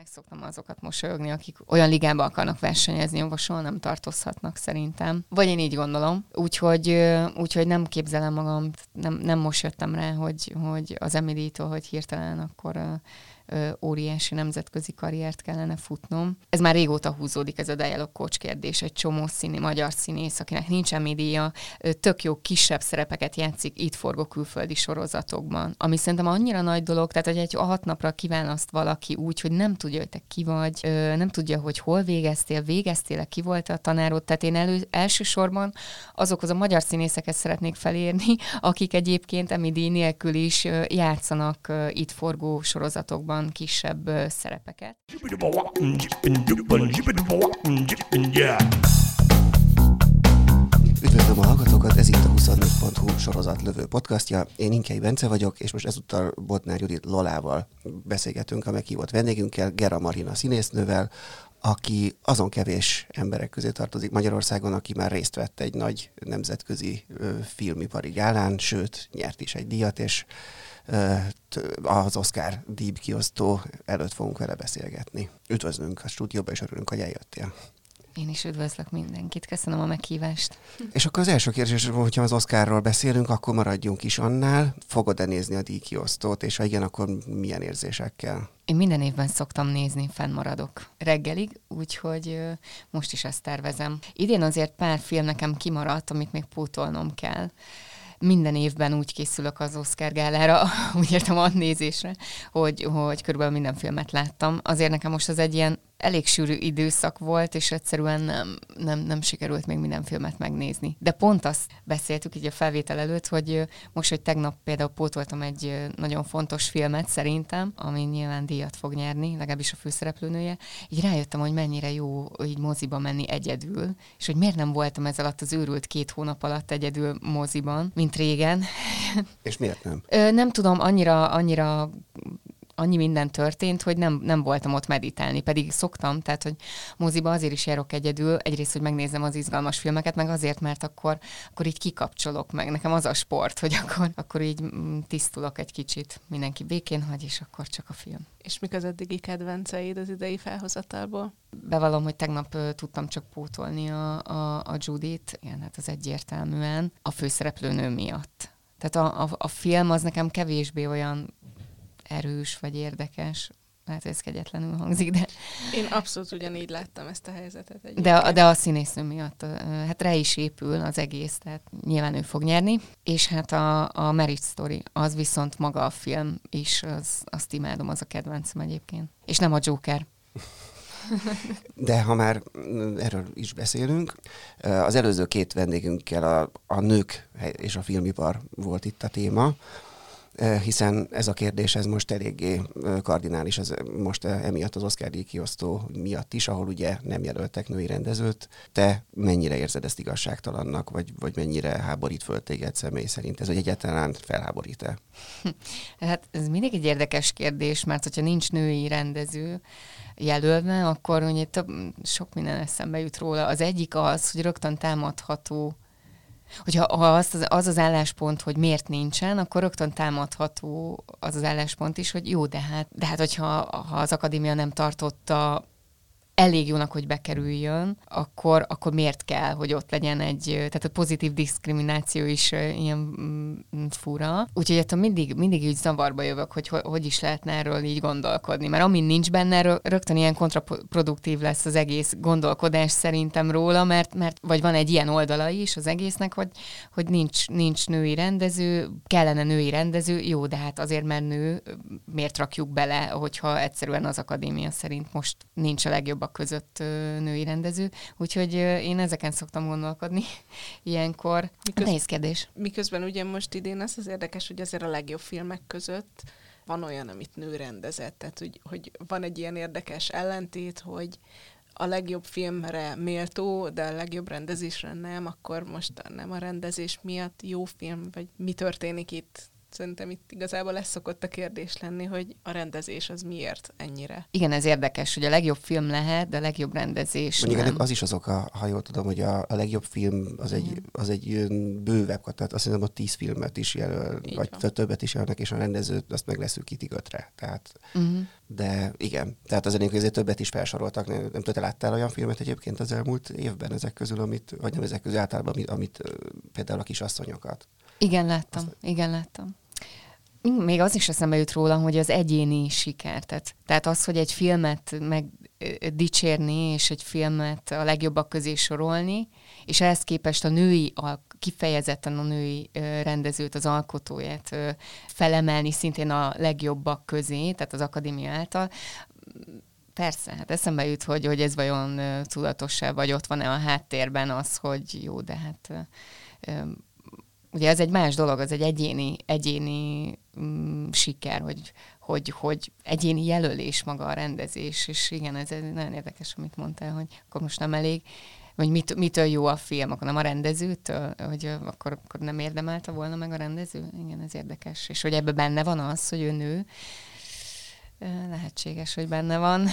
Meg szoktam azokat mosolyogni, akik olyan ligába akarnak versenyezni, ahol soha nem tartozhatnak szerintem. Vagy én így gondolom. Úgyhogy, úgyhogy nem képzelem magam, nem, nem most jöttem rá, hogy, hogy az Emilitól, hogy hirtelen akkor óriási nemzetközi karriert kellene futnom. Ez már régóta húzódik ez a dialog coach kérdés. Egy csomó színi, magyar színész, akinek nincsen média, tök jó kisebb szerepeket játszik itt forgó külföldi sorozatokban. Ami szerintem annyira nagy dolog, tehát hogy egy hat napra kiválaszt valaki úgy, hogy nem tudja, hogy te ki vagy, nem tudja, hogy hol végeztél, végeztél-e, ki volt a tanárod. Tehát én elő, elsősorban azokhoz a magyar színészeket szeretnék felérni, akik egyébként Emidi nélkül is játszanak itt forgó sorozatokban van kisebb szerepeket. Üdvözlöm a hallgatókat, ez itt a 24.hu sorozatlövő podcastja. Én Inkei Bence vagyok, és most ezúttal Botnár Judit Lolával beszélgetünk a meghívott vendégünkkel, Gera Marina színésznővel, aki azon kevés emberek közé tartozik Magyarországon, aki már részt vett egy nagy nemzetközi filmipari gálán, sőt, nyert is egy díjat, és az Oscar díj kiosztó előtt fogunk vele beszélgetni. Üdvözlünk a stúdióba, és örülünk, hogy eljöttél. Én is üdvözlök mindenkit, köszönöm a meghívást. És akkor az első kérdés, hogyha az Oscarról beszélünk, akkor maradjunk is annál. Fogod-e nézni a díjkiosztót, és ha igen, akkor milyen érzésekkel? Én minden évben szoktam nézni, fennmaradok reggelig, úgyhogy most is ezt tervezem. Idén azért pár film nekem kimaradt, amit még pótolnom kell minden évben úgy készülök az Oscar gálára, úgy értem a nézésre, hogy, hogy körülbelül minden filmet láttam. Azért nekem most az egy ilyen elég sűrű időszak volt, és egyszerűen nem, nem, nem sikerült még minden filmet megnézni. De pont azt beszéltük így a felvétel előtt, hogy most, hogy tegnap például pótoltam egy nagyon fontos filmet szerintem, ami nyilván díjat fog nyerni, legalábbis a főszereplőnője, így rájöttem, hogy mennyire jó így moziba menni egyedül, és hogy miért nem voltam ez alatt az őrült két hónap alatt egyedül moziban, mint régen. És miért nem? Ö, nem tudom, annyira, annyira annyi minden történt, hogy nem, nem voltam ott meditálni, pedig szoktam, tehát, hogy moziba azért is járok egyedül, egyrészt, hogy megnézem az izgalmas filmeket, meg azért, mert akkor, akkor így kikapcsolok meg. Nekem az a sport, hogy akkor, akkor így mm, tisztulok egy kicsit, mindenki békén hagy, és akkor csak a film. És mik az eddigi kedvenceid az idei felhozatalból? Bevallom, hogy tegnap uh, tudtam csak pótolni a, a, a Judit, igen, hát az egyértelműen a főszereplőnő miatt. Tehát a, a, a film az nekem kevésbé olyan erős vagy érdekes. Hogy ez kegyetlenül hangzik, de... Én abszolút ugyanígy láttam ezt a helyzetet. De, a, de a színésznő miatt, hát rá is épül az egész, tehát nyilván ő fog nyerni. És hát a, a Marriage Story, az viszont maga a film is, az, azt imádom, az a kedvencem egyébként. És nem a Joker. De ha már erről is beszélünk, az előző két vendégünkkel a, a nők és a filmipar volt itt a téma hiszen ez a kérdés ez most eléggé kardinális, ez most emiatt az Oscar díj kiosztó miatt is, ahol ugye nem jelöltek női rendezőt. Te mennyire érzed ezt igazságtalannak, vagy, vagy mennyire háborít föl téged személy szerint? Ez hogy egyáltalán felháborít-e? Hát ez mindig egy érdekes kérdés, mert hogyha nincs női rendező, jelölve, akkor ugye több, sok minden eszembe jut róla. Az egyik az, hogy rögtön támadható hogyha ha az, az, az az álláspont, hogy miért nincsen, akkor rögtön támadható az az álláspont is, hogy jó, de hát, de hát hogyha ha az akadémia nem tartotta elég jónak, hogy bekerüljön, akkor, akkor miért kell, hogy ott legyen egy, tehát a pozitív diszkrimináció is ilyen mm, fura. Úgyhogy ettől mindig, mindig így zavarba jövök, hogy hogy is lehetne erről így gondolkodni. Mert amin nincs benne, rögtön ilyen kontraproduktív lesz az egész gondolkodás szerintem róla, mert, mert vagy van egy ilyen oldala is az egésznek, hogy, hogy nincs, nincs női rendező, kellene női rendező, jó, de hát azért, mert nő, miért rakjuk bele, hogyha egyszerűen az akadémia szerint most nincs a legjobb között női rendező, úgyhogy én ezeken szoktam gondolkodni ilyenkor. Miköz, Nehéz kérdés. Miközben ugye most idén az az érdekes, hogy azért a legjobb filmek között van olyan, amit nő rendezett, tehát hogy, hogy van egy ilyen érdekes ellentét, hogy a legjobb filmre méltó, de a legjobb rendezésre nem, akkor most nem a rendezés miatt jó film, vagy mi történik itt? Szerintem itt igazából lesz szokott a kérdés lenni, hogy a rendezés az miért ennyire. Igen, ez érdekes, hogy a legjobb film lehet, de a legjobb rendezés Mondjuk nem. az is az oka, ha jól tudom, hogy a, a legjobb film az egy, az egy bővebb, tehát azt hiszem, hogy tíz filmet is jelöl, Így vagy van. többet is jelölnek, és a rendezőt azt meg leszűkítik ötre. Tehát, Uh-huh. de igen, tehát az ennél azért többet is felsoroltak. Nem, nem tudom, te láttál olyan filmet egyébként az elmúlt évben ezek közül, amit, vagy nem ezek közül általában, amit, amit például a kisasszonyokat. Igen, láttam. Igen, láttam. Még az is eszembe jut róla, hogy az egyéni siker. Tehát, tehát az, hogy egy filmet meg dicsérni, és egy filmet a legjobbak közé sorolni, és ehhez képest a női, al- kifejezetten a női rendezőt, az alkotóját felemelni szintén a legjobbak közé, tehát az akadémia által, Persze, hát eszembe jut, hogy, hogy ez vajon tudatos-e, vagy ott van-e a háttérben az, hogy jó, de hát ugye ez egy más dolog, az egy egyéni, egyéni mm, siker, hogy, hogy, hogy egyéni jelölés maga a rendezés, és igen, ez egy nagyon érdekes, amit mondtál, hogy akkor most nem elég, vagy mit, mitől jó a film, akkor nem a rendezőtől, hogy akkor, akkor nem érdemelte volna meg a rendező? Igen, ez érdekes. És hogy ebben benne van az, hogy ő nő, lehetséges, hogy benne van.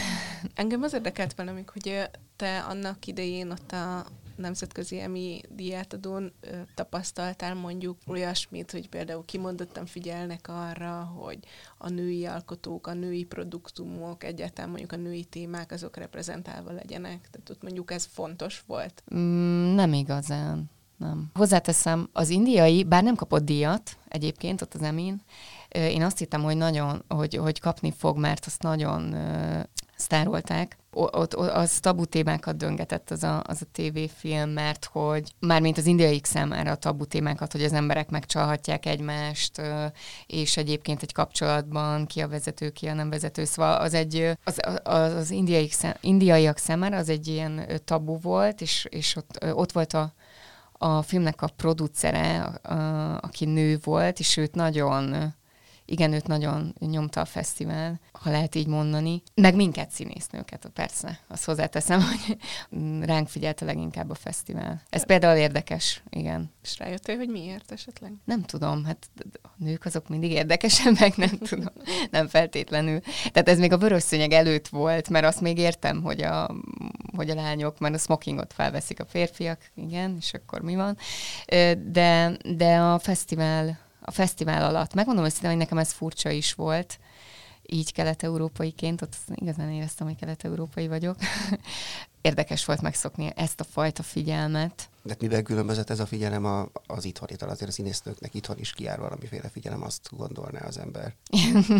Engem az érdekelt valamik, hogy te annak idején ott a nemzetközi emi díjátadón ö, tapasztaltál mondjuk olyasmit, hogy például kimondottan figyelnek arra, hogy a női alkotók, a női produktumok, egyáltalán mondjuk a női témák, azok reprezentálva legyenek. Tehát ott mondjuk ez fontos volt. Mm, nem igazán. Nem. Hozzáteszem, az indiai, bár nem kapott díjat egyébként ott az emin, én azt hittem, hogy nagyon, hogy, hogy kapni fog, mert azt nagyon sztárolták. Ott, ott az tabu témákat döngetett az a, az a tévéfilm, mert hogy mármint az indiaik számára a tabu témákat, hogy az emberek megcsalhatják egymást, és egyébként egy kapcsolatban ki a vezető, ki a nem vezető. Szóval az egy, az, az, az indiaik, szá- indiaiak számára az egy ilyen tabu volt, és, és ott, ott volt a, a filmnek a producere, a, a, aki nő volt, és őt nagyon, igen, őt nagyon nyomta a fesztivál, ha lehet így mondani. Meg minket színésznőket, persze, azt hozzáteszem, hogy ránk figyelte leginkább a fesztivál. Ez például érdekes, igen. És rájöttél, hogy miért esetleg? Nem tudom, hát a nők azok mindig érdekesebbek, nem tudom, nem feltétlenül. Tehát ez még a vörös szőnyeg előtt volt, mert azt még értem, hogy a, hogy a lányok, mert a smokingot felveszik a férfiak, igen, és akkor mi van. De, de a fesztivál, a fesztivál alatt, megmondom őszintén, hogy nekem ez furcsa is volt, így kelet-európaiként, ott igazán éreztem, hogy kelet-európai vagyok. Érdekes volt megszokni ezt a fajta figyelmet. De hát mivel különbözött ez a figyelem a, az itthonitól? Azért a színésznőknek itthon is kijár valamiféle figyelem, azt gondolná az ember.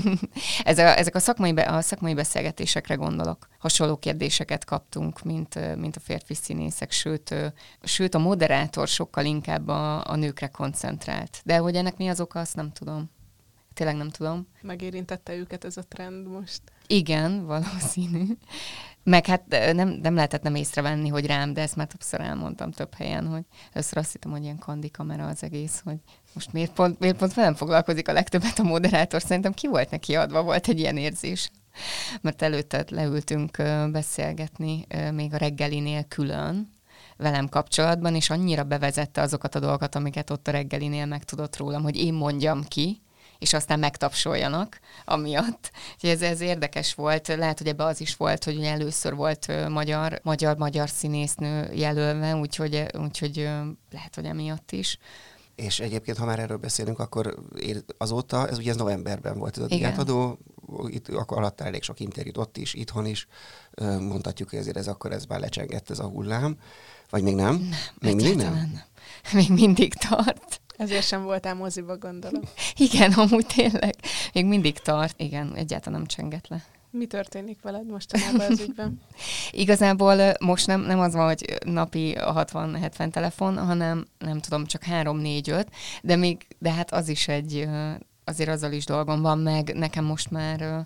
Ez a, ezek a szakmai, be, a szakmai beszélgetésekre gondolok. Hasonló kérdéseket kaptunk, mint, mint a férfi színészek, sőt, sőt a moderátor sokkal inkább a, a nőkre koncentrált. De hogy ennek mi az oka, azt nem tudom. Tényleg nem tudom. Megérintette őket ez a trend most? Igen, valószínű. Meg hát nem, nem lehetett nem észrevenni, hogy rám, de ezt már többször elmondtam több helyen, hogy először azt hittem, hogy ilyen kandi kamera az egész, hogy most miért pont, miért pont velem foglalkozik a legtöbbet a moderátor. Szerintem ki volt neki adva, volt egy ilyen érzés. Mert előtte leültünk beszélgetni még a reggelinél külön, velem kapcsolatban, és annyira bevezette azokat a dolgokat, amiket ott a reggelinél megtudott rólam, hogy én mondjam ki, és aztán megtapsoljanak amiatt. Úgyhogy ez, ez érdekes volt. Lehet, hogy ebbe az is volt, hogy ugye először volt magyar, magyar, magyar színésznő jelölve, úgyhogy, úgyhogy lehet, hogy emiatt is. És egyébként, ha már erről beszélünk, akkor azóta, ez ugye ez novemberben volt ez a Igen. díjátadó, itt akkor alatt elég sok interjút ott is, itthon is, mondhatjuk, hogy ezért ez akkor ez már lecsengett ez a hullám, vagy még nem? Nem, még mindig nem? Nem. Még mindig tart. Ezért sem voltál moziba, gondolom. Igen, amúgy tényleg. Még mindig tart. Igen, egyáltalán nem csengett le. Mi történik veled mostanában az ügyben? Igazából most nem, nem az van, hogy napi 60-70 telefon, hanem nem tudom, csak 3-4-5, de még, de hát az is egy, azért azzal is dolgom van, meg nekem most már,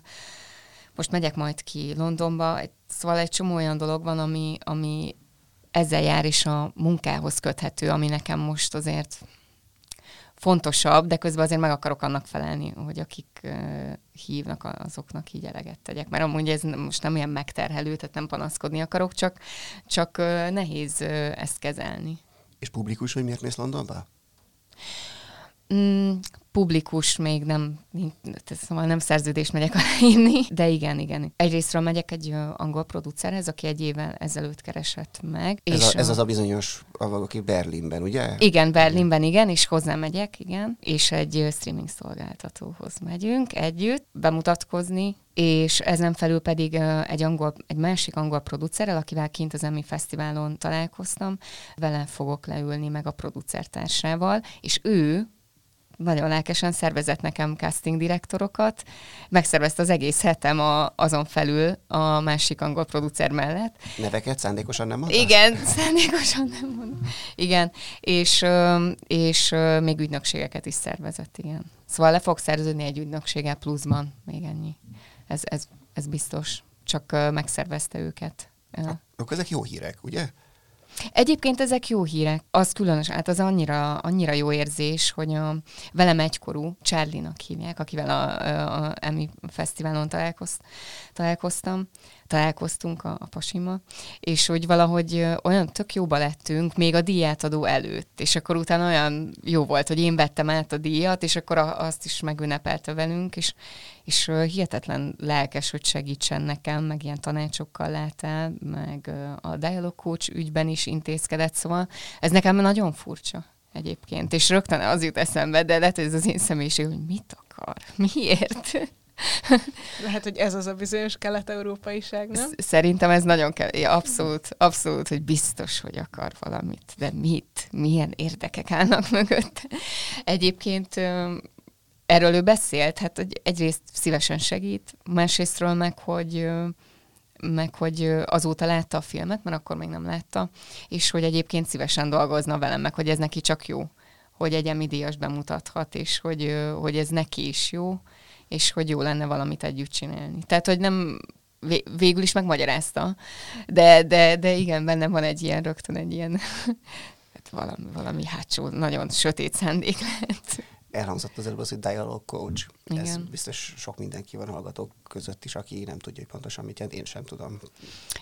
most megyek majd ki Londonba, szóval egy csomó olyan dolog van, ami, ami ezzel jár is a munkához köthető, ami nekem most azért fontosabb, de közben azért meg akarok annak felelni, hogy akik uh, hívnak, azoknak így eleget tegyek. Mert amúgy ez most nem ilyen megterhelő, tehát nem panaszkodni akarok, csak, csak uh, nehéz uh, ezt kezelni. És publikus, hogy miért mész Londonba? Mm, publikus még nem, szóval nem szerződést megyek aláírni, de igen, igen. Egyrésztről megyek egy angol producerhez, aki egy évvel ezelőtt keresett meg. Ez, és a, ez az a bizonyos, aki Berlinben, ugye? Igen, Berlinben, igen, és hozzá megyek, igen, és egy streaming szolgáltatóhoz megyünk együtt bemutatkozni, és ezen felül pedig egy, angol, egy másik angol producerrel, akivel kint az Emmy Fesztiválon találkoztam, vele fogok leülni meg a producertársával, és ő nagyon lelkesen szervezett nekem casting direktorokat, megszervezte az egész hetem a, azon felül a másik angol producer mellett. Neveket szándékosan nem mondtad? Igen, szándékosan nem mondom. Igen, és, és még ügynökségeket is szervezett, igen. Szóval le fog szerződni egy ügynökséggel pluszban, még ennyi. Ez, ez, ez biztos. Csak megszervezte őket. Akkor ezek jó hírek, ugye? Egyébként ezek jó hírek. Az különös, hát az annyira, annyira jó érzés, hogy a velem egykorú Charlie-nak hívják, akivel a, a Emmy Fesztiválon találkoz, találkoztam, találkoztunk a, a pasimmal, és hogy valahogy olyan tök jóba lettünk, még a díjátadó előtt, és akkor utána olyan jó volt, hogy én vettem át a díjat, és akkor a, azt is megünnepelte velünk, és, és hihetetlen lelkes, hogy segítsen nekem, meg ilyen tanácsokkal lát el, meg a dialog coach ügyben is intézkedett, szóval ez nekem nagyon furcsa egyébként, és rögtön az jut eszembe, de lehet, hogy ez az én személyiség, hogy mit akar, miért? Lehet, hogy ez az a bizonyos kelet-európaiság, nem? Szerintem ez nagyon kell. Abszolút, abszolút, hogy biztos, hogy akar valamit. De mit? Milyen érdekek állnak mögött? Egyébként erről ő beszélt, hát hogy egyrészt szívesen segít, másrésztről meg, hogy meg hogy azóta látta a filmet, mert akkor még nem látta, és hogy egyébként szívesen dolgozna velem, meg hogy ez neki csak jó, hogy egy Emmy díjas bemutathat, és hogy, hogy ez neki is jó, és hogy jó lenne valamit együtt csinálni. Tehát, hogy nem végül is megmagyarázta, de, de, de igen, bennem van egy ilyen, rögtön egy ilyen, hát valami, valami hátsó, nagyon sötét szándék lehet. Elhangzott az előbb az, hogy dialog coach. Igen. Ez biztos sok mindenki van hallgatók között is, aki nem tudja, hogy pontosan mit jelent, én sem tudom.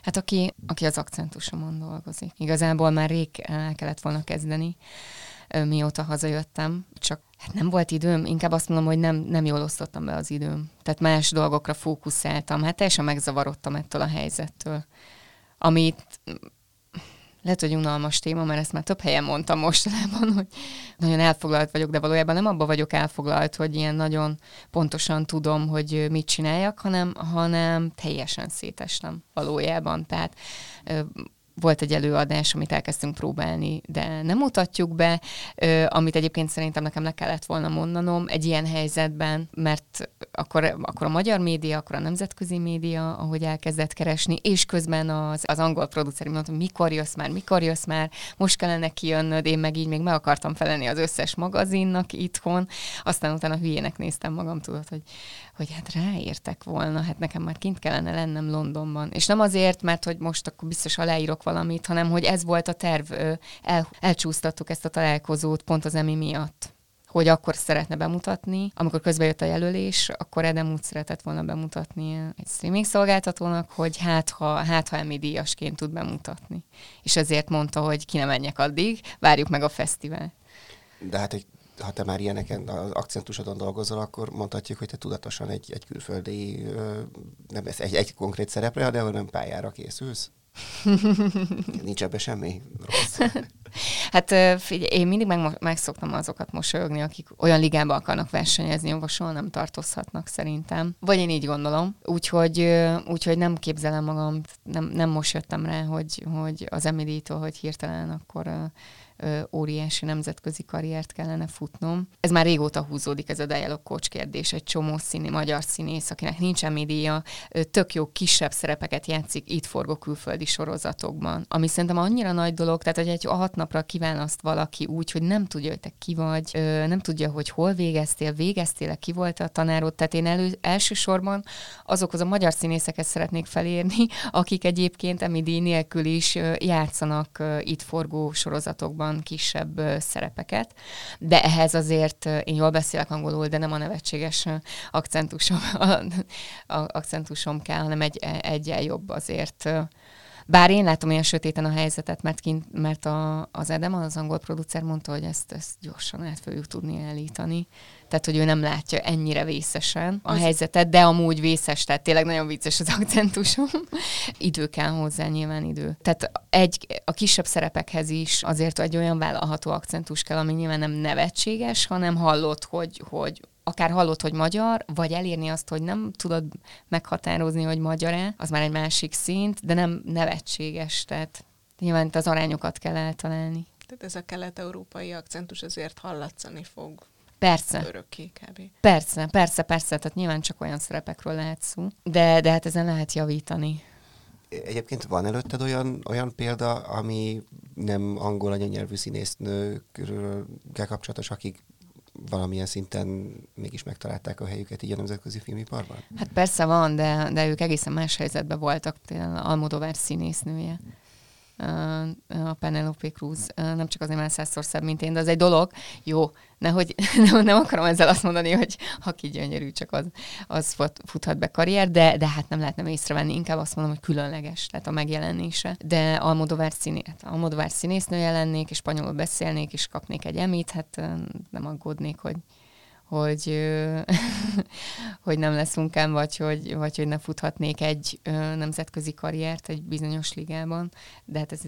Hát aki, aki az akcentusomon dolgozik. Igazából már rég el kellett volna kezdeni, mióta hazajöttem, csak hát nem volt időm, inkább azt mondom, hogy nem, nem jól osztottam be az időm. Tehát más dolgokra fókuszáltam, hát teljesen megzavarodtam ettől a helyzettől. Amit lehet, hogy unalmas téma, mert ezt már több helyen mondtam mostanában, hogy nagyon elfoglalt vagyok, de valójában nem abba vagyok elfoglalt, hogy ilyen nagyon pontosan tudom, hogy mit csináljak, hanem, hanem teljesen szétestem valójában. Tehát volt egy előadás, amit elkezdtünk próbálni, de nem mutatjuk be, amit egyébként szerintem nekem le kellett volna mondanom egy ilyen helyzetben, mert akkor, akkor a magyar média, akkor a nemzetközi média, ahogy elkezdett keresni, és közben az, az angol producer mondta, mikor jössz már, mikor jössz már, most kellene kijönnöd, én meg így még meg akartam felelni az összes magazinnak itthon, aztán utána hülyének néztem magam, tudod, hogy, hogy hát ráértek volna, hát nekem már kint kellene lennem Londonban. És nem azért, mert hogy most akkor biztos aláírok valamit, hanem hogy ez volt a terv, el, elcsúsztattuk ezt a találkozót pont az emi miatt hogy akkor szeretne bemutatni. Amikor közben jött a jelölés, akkor Edem úgy szeretett volna bemutatni egy streaming szolgáltatónak, hogy hát ha, hát ha Emmy díjasként tud bemutatni. És ezért mondta, hogy ki nem menjek addig, várjuk meg a fesztivált. De hát egy ha te már ilyeneken az akcentusodon dolgozol, akkor mondhatjuk, hogy te tudatosan egy, egy külföldi, nem ez egy, egy konkrét szerepre, de nem pályára készülsz? Nincs ebbe semmi rossz. Hát figyelj, én mindig meg, meg szoktam azokat mosolyogni, akik olyan ligába akarnak versenyezni, ahol soha nem tartozhatnak szerintem. Vagy én így gondolom. Úgyhogy, úgyhogy nem képzelem magam, nem, nem most jöttem rá, hogy, hogy az Emilitól, hogy hirtelen akkor óriási nemzetközi karriert kellene futnom. Ez már régóta húzódik ez a dialog coach kérdés. Egy csomó színi, magyar színész, akinek nincsen média, tök jó kisebb szerepeket játszik itt forgó külföldi sorozatokban. Ami szerintem annyira nagy dolog, tehát hogy egy hat napra kiválaszt valaki úgy, hogy nem tudja, hogy te ki vagy, nem tudja, hogy hol végeztél, végeztél-e, ki volt a tanárod. Tehát én elő, elsősorban azokhoz a magyar színészeket szeretnék felérni, akik egyébként Emidi nélkül is játszanak itt forgó sorozatokban van kisebb szerepeket, de ehhez azért én jól beszélek angolul, de nem a nevetséges akcentusom, a, a, akcentusom kell, hanem egy, egyel jobb azért Bár én látom ilyen sötéten a helyzetet, mert, kint, mert a, az Edem, az angol producer mondta, hogy ezt, ezt gyorsan át fogjuk tudni állítani. Tehát, hogy ő nem látja ennyire vészesen a az... helyzetet, de amúgy vészes, tehát tényleg nagyon vicces az akcentusom. idő kell hozzá, nyilván idő. Tehát egy, a kisebb szerepekhez is azért egy olyan vállalható akcentus kell, ami nyilván nem nevetséges, hanem hallott, hogy, hogy akár hallott, hogy magyar, vagy elérni azt, hogy nem tudod meghatározni, hogy magyar-e, az már egy másik szint, de nem nevetséges, tehát nyilván itt az arányokat kell eltalálni. Tehát ez a kelet-európai akcentus azért hallatszani fog. Persze. Örökké kb. Persze, persze, persze, tehát nyilván csak olyan szerepekről lehet szó, de, de hát ezen lehet javítani. Egyébként van előtted olyan, olyan példa, ami nem angol anyanyelvű színésznőkről kapcsolatos, akik valamilyen szinten mégis megtalálták a helyüket így a nemzetközi filmiparban? Hát persze van, de, de ők egészen más helyzetben voltak, például Almodovar színésznője a Penelope Cruz, nem csak azért már százszor szebb, mint én, de az egy dolog, jó, nehogy, nem, nem akarom ezzel azt mondani, hogy aki gyönyörű, csak az, az futhat be karrier, de, de hát nem lehetne észrevenni, inkább azt mondom, hogy különleges, tehát a megjelenése. De Almodovar, színé, hát Almodovar színésznő jelennék, és spanyolul beszélnék, és kapnék egy emit, hát nem aggódnék, hogy, hogy, hogy nem lesz munkám, vagy hogy, vagy hogy ne futhatnék egy nemzetközi karriert egy bizonyos ligában. De hát ez,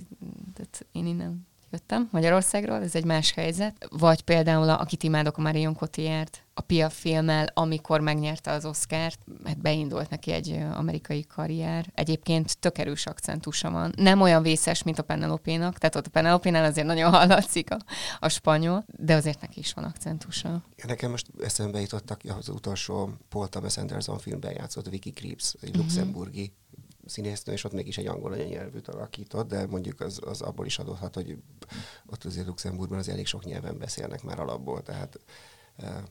tehát én innen jöttem Magyarországról, ez egy más helyzet. Vagy például, a, akit imádok, a Marion Cotillard, a Pia filmmel, amikor megnyerte az Oscárt, hát beindult neki egy amerikai karrier. Egyébként tök erős akcentusa van. Nem olyan vészes, mint a Penelope-nak, tehát ott a Penelope-nál azért nagyon hallatszik a, a spanyol, de azért neki is van akcentusa. Nekem most eszembe jutottak az utolsó Paul Thomas Anderson filmben játszott Vicky Creeps, egy uh-huh. luxemburgi színésznő, és ott mégis egy angol anyanyelvűt alakított, de mondjuk az, az abból is adódhat, hogy ott azért Luxemburgban az elég sok nyelven beszélnek már alapból, tehát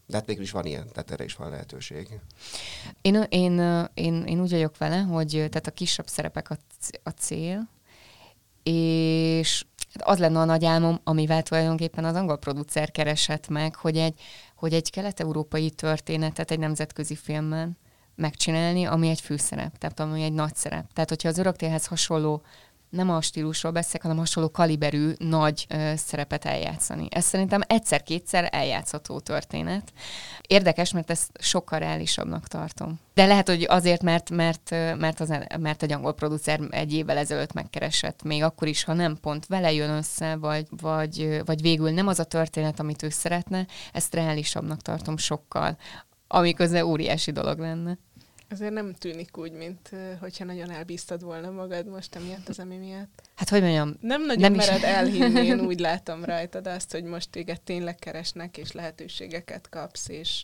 de hát végül is van ilyen, tehát erre is van lehetőség. Én, én, én, én úgy vagyok vele, hogy tehát a kisebb szerepek a, a cél, és az lenne a nagy álmom, amivel tulajdonképpen az angol producer keresett meg, hogy egy, hogy egy kelet-európai történetet egy nemzetközi filmben megcsinálni, ami egy főszerep, tehát ami egy nagy szerep. Tehát, hogyha az öröktélhez hasonló nem a stílusról beszélek, hanem hasonló kaliberű nagy ö, szerepet eljátszani. Ez szerintem egyszer-kétszer eljátszható történet. Érdekes, mert ezt sokkal reálisabbnak tartom. De lehet, hogy azért, mert, mert, mert, az, mert egy angol producer egy évvel ezelőtt megkeresett, még akkor is, ha nem pont vele jön össze, vagy, vagy, vagy végül nem az a történet, amit ő szeretne, ezt reálisabbnak tartom sokkal, ami közben óriási dolog lenne. Azért nem tűnik úgy, mint hogyha nagyon elbíztad volna magad most emiatt az emi miatt. Hát hogy mondjam? Nem nagyon nem mered is. elhinni, én úgy látom rajtad azt, hogy most téged tényleg keresnek, és lehetőségeket kapsz, és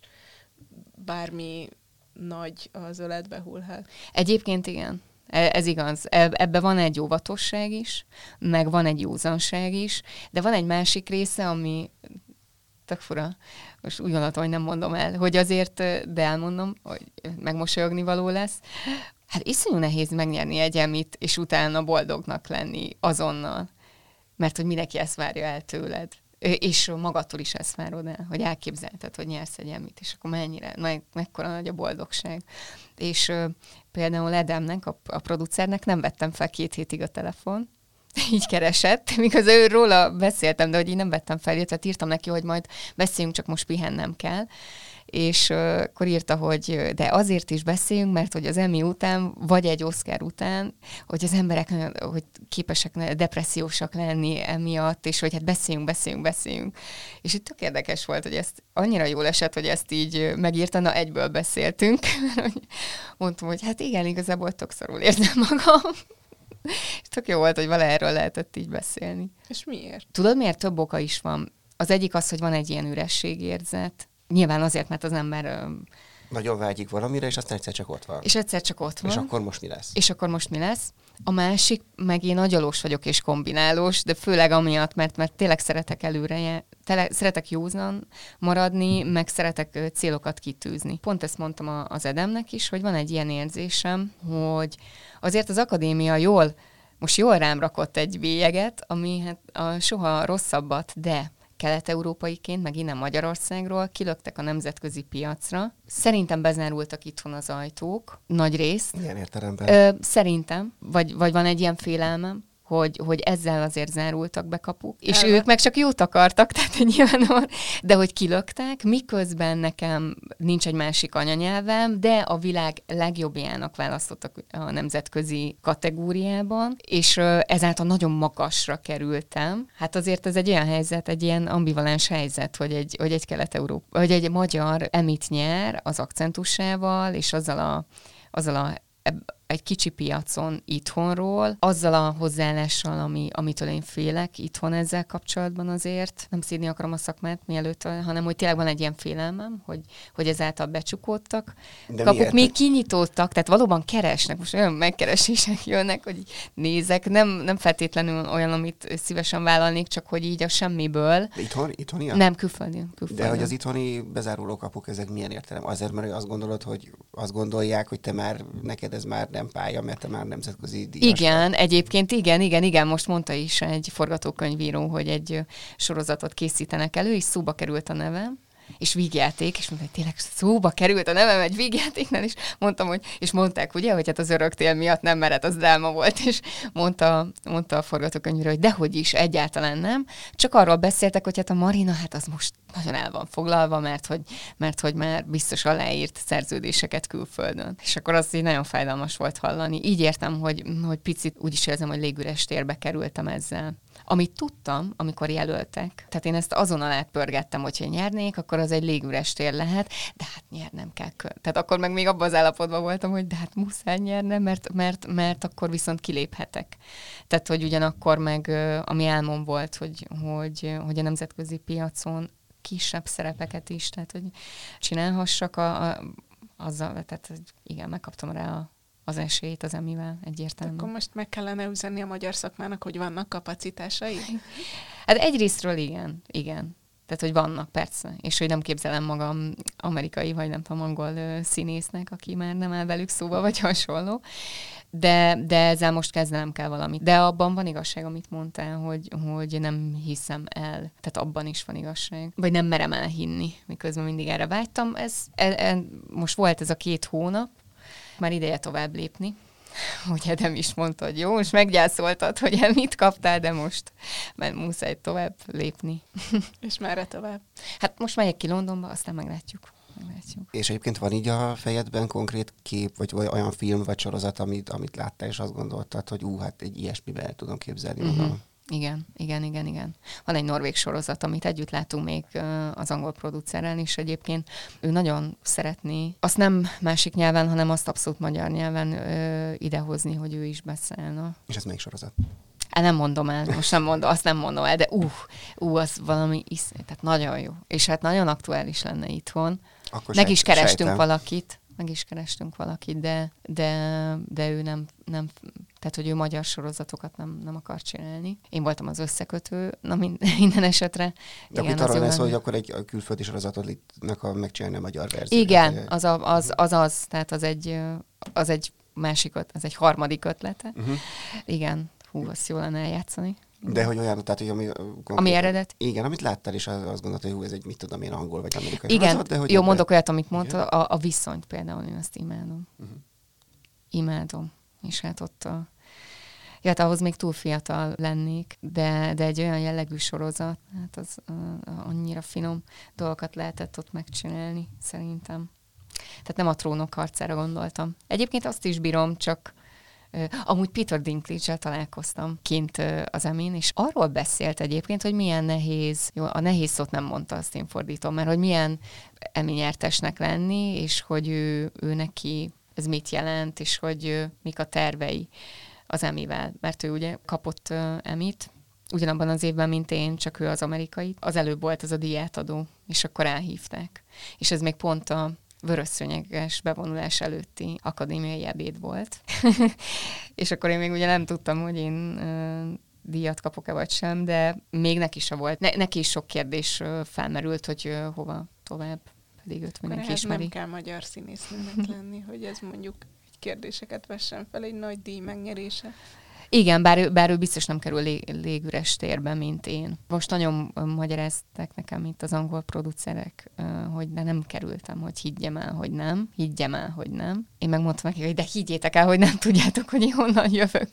bármi nagy az öletbe hullhat. Egyébként igen. E, ez igaz. E, ebbe van egy óvatosság is, meg van egy józanság is, de van egy másik része, ami tök fura, most úgy gondoltam, hogy nem mondom el, hogy azért, de elmondom, hogy megmosolyogni való lesz. Hát iszonyú nehéz megnyerni egy emit, és utána boldognak lenni azonnal. Mert hogy mindenki ezt várja el tőled. És magadtól is ezt várod el, hogy elképzelted, hogy nyersz egy emit, és akkor mennyire, meg, mekkora nagy a boldogság. És például Edemnek, a, a producernek nem vettem fel két hétig a telefon, így keresett, miközben róla beszéltem, de hogy így nem vettem fel, illetve írtam neki, hogy majd beszéljünk, csak most pihennem kell és akkor írta, hogy de azért is beszéljünk, mert hogy az Emmy után, vagy egy Oscar után, hogy az emberek hogy képesek depressziósak lenni emiatt, és hogy hát beszéljünk, beszéljünk, beszéljünk. És itt tök érdekes volt, hogy ezt annyira jól esett, hogy ezt így megírta, na egyből beszéltünk. Mondtam, hogy hát igen, igazából tök szarul érzem magam. És tök jó volt, hogy vele erről lehetett így beszélni. És miért? Tudod, miért több oka is van? Az egyik az, hogy van egy ilyen ürességérzet. Nyilván azért, mert az ember... Nagyon vágyik valamire, és aztán egyszer csak ott van. És egyszer csak ott van. És akkor most mi lesz? És akkor most mi lesz? A másik, meg én agyalós vagyok és kombinálós, de főleg amiatt, mert, mert tényleg szeretek előre, tele, szeretek józan maradni, meg szeretek célokat kitűzni. Pont ezt mondtam az Edemnek is, hogy van egy ilyen érzésem, hogy azért az akadémia jól, most jól rám rakott egy bélyeget, ami hát a soha rosszabbat, de kelet-európaiként, meg innen Magyarországról kilöktek a nemzetközi piacra. Szerintem bezárultak itthon az ajtók, nagy részt. Milyen értelemben? Ö, szerintem, vagy, vagy van egy ilyen félelmem, hogy, hogy ezzel azért zárultak be kapuk, és Elve. ők meg csak jót akartak, tehát nyilván, de hogy kilöktek, miközben nekem nincs egy másik anyanyelvem, de a világ legjobbjának választottak a nemzetközi kategóriában, és ezáltal nagyon magasra kerültem. Hát azért ez egy olyan helyzet, egy ilyen ambivalens helyzet, hogy egy, hogy egy kelet-európa, hogy egy magyar emit nyer az akcentusával, és azzal a, azzal a egy kicsi piacon itthonról, azzal a hozzáállással, ami, amitől én félek itthon ezzel kapcsolatban azért. Nem szídni akarom a szakmát mielőtt, hanem hogy tényleg van egy ilyen félelmem, hogy, hogy ezáltal becsukódtak. De Kapuk miért? még kinyitottak, tehát valóban keresnek, most olyan megkeresések jönnek, hogy nézek, nem, nem feltétlenül olyan, amit szívesen vállalnék, csak hogy így a semmiből. De itthon, itthoni? Nem, külföldi. külföldi. De hogy az itthoni bezáruló kapuk, ezek milyen értelem? Azért, mert azt gondolod, hogy azt gondolják, hogy te már, neked ez már nem pálya, mert te már nemzetközi díjas Igen, egyébként igen, igen, igen, most mondta is egy forgatókönyvíró, hogy egy sorozatot készítenek elő, és szóba került a nevem, és vígjáték, és mondta, hogy tényleg szóba került a nevem egy vígjátéknál, és mondtam, hogy, és mondták, ugye, hogy hát az öröktél miatt nem, mert hát az dráma volt, és mondta, mondta a forgatókönyvíró, hogy dehogy is, egyáltalán nem, csak arról beszéltek, hogy hát a Marina, hát az most nagyon el van foglalva, mert hogy, mert hogy már biztos aláírt szerződéseket külföldön. És akkor az így nagyon fájdalmas volt hallani. Így értem, hogy, hogy picit úgy is érzem, hogy légüres térbe kerültem ezzel. Amit tudtam, amikor jelöltek, tehát én ezt azonnal átpörgettem, hogyha nyernék, akkor az egy légüres tér lehet, de hát nyernem kell. Tehát akkor meg még abban az állapotban voltam, hogy de hát muszáj nyernem, mert, mert, mert akkor viszont kiléphetek. Tehát, hogy ugyanakkor meg, ami álmom volt, hogy, hogy, hogy a nemzetközi piacon kisebb szerepeket is, tehát hogy csinálhassak a, a, azzal, tehát igen, megkaptam rá a, az esélyt az emivel egyértelműen. Akkor most meg kellene üzenni a magyar szakmának, hogy vannak kapacitásai? Hát egyrésztről igen, igen. Tehát, hogy vannak, persze. És hogy nem képzelem magam amerikai, vagy nem tudom, angol ö, színésznek, aki már nem áll velük szóba, vagy hasonló. De, de ezzel most kezdenem kell valamit. De abban van igazság, amit mondtál, hogy, hogy nem hiszem el. Tehát abban is van igazság. Vagy nem merem elhinni, miközben mindig erre vágytam. Ez, e, e, most volt ez a két hónap, már ideje tovább lépni. Ugye Edem is mondta, hogy jó, most meggyászoltad, hogy mit kaptál, de most mert muszáj tovább lépni. És merre tovább? Hát most megyek ki Londonba, aztán meglátjuk. meglátjuk. És egyébként van így a fejedben konkrét kép, vagy vagy olyan film, vagy sorozat, amit, amit láttál, és azt gondoltad, hogy ú, hát egy ilyesmibe el tudom képzelni magam. Igen, igen, igen, igen. Van egy norvég sorozat, amit együtt látunk még az angol producerrel is egyébként. Ő nagyon szeretné azt nem másik nyelven, hanem azt abszolút magyar nyelven ö, idehozni, hogy ő is beszélne. És ez melyik sorozat? El nem mondom el, most nem mondom, azt nem mondom el, de uh, uh az valami isz, tehát nagyon jó. És hát nagyon aktuális lenne itthon. Akkor meg sejt- is kerestünk sejtem. valakit, meg is kerestünk valakit, de, de, de ő nem, nem, tehát hogy ő magyar sorozatokat nem, nem akar csinálni. Én voltam az összekötő, na mind, minden esetre. De Igen, akkor arról lesz, hogy akkor egy külföldi sorozatodnak a megcsinálni a magyar verziót. Igen, az, a, az, az az, tehát az egy, az egy másik, az egy harmadik ötlete. Uh-huh. Igen, hú, azt jó lenne eljátszani. De hogy olyan, tehát hogy ami... konkrétan- Ami eredet? Igen, amit láttál, és az- azt gondoltad, hogy hú, ez egy, mit tudom én, angol vagy amerikai Igen, sorozat, de hogy jó, mondok olyat, amit mondta, a, a viszonyt például, én azt imádom. Mhm. Imádom. És hát ott a... Ja, hát ahhoz még túl fiatal lennék, de, de egy olyan jellegű sorozat, hát az uh, annyira finom dolgokat lehetett ott megcsinálni, szerintem. Tehát nem a trónok harcára gondoltam. Egyébként azt is bírom, csak Amúgy Peter dinklage találkoztam kint az emin, és arról beszélt egyébként, hogy milyen nehéz, jó, a nehéz szót nem mondta, azt én fordítom, mert hogy milyen emi lenni, és hogy ő, ő neki ez mit jelent, és hogy ö, mik a tervei az emivel, mert ő ugye kapott emit, ugyanabban az évben, mint én, csak ő az amerikai. Az előbb volt ez a diátadó, és akkor elhívták. És ez még pont a vörösszönyeges bevonulás előtti akadémiai ebéd volt. és akkor én még ugye nem tudtam, hogy én díjat kapok-e vagy sem, de még neki se volt. Ne, neki is sok kérdés felmerült, hogy hova tovább, pedig őt mindenki ismeri. nem kell magyar színésznőnek lenni, hogy ez mondjuk egy kérdéseket vessen fel egy nagy díj megnyerése. Igen, bár ő, bár ő biztos nem kerül lég, légüres térbe, mint én. Most nagyon magyarázták nekem itt az angol producerek, hogy de nem kerültem, hogy higgyem el, hogy nem, higgyem el, hogy nem. Én megmondtam neki, hogy de higgyétek el, hogy nem tudjátok, hogy én honnan jövök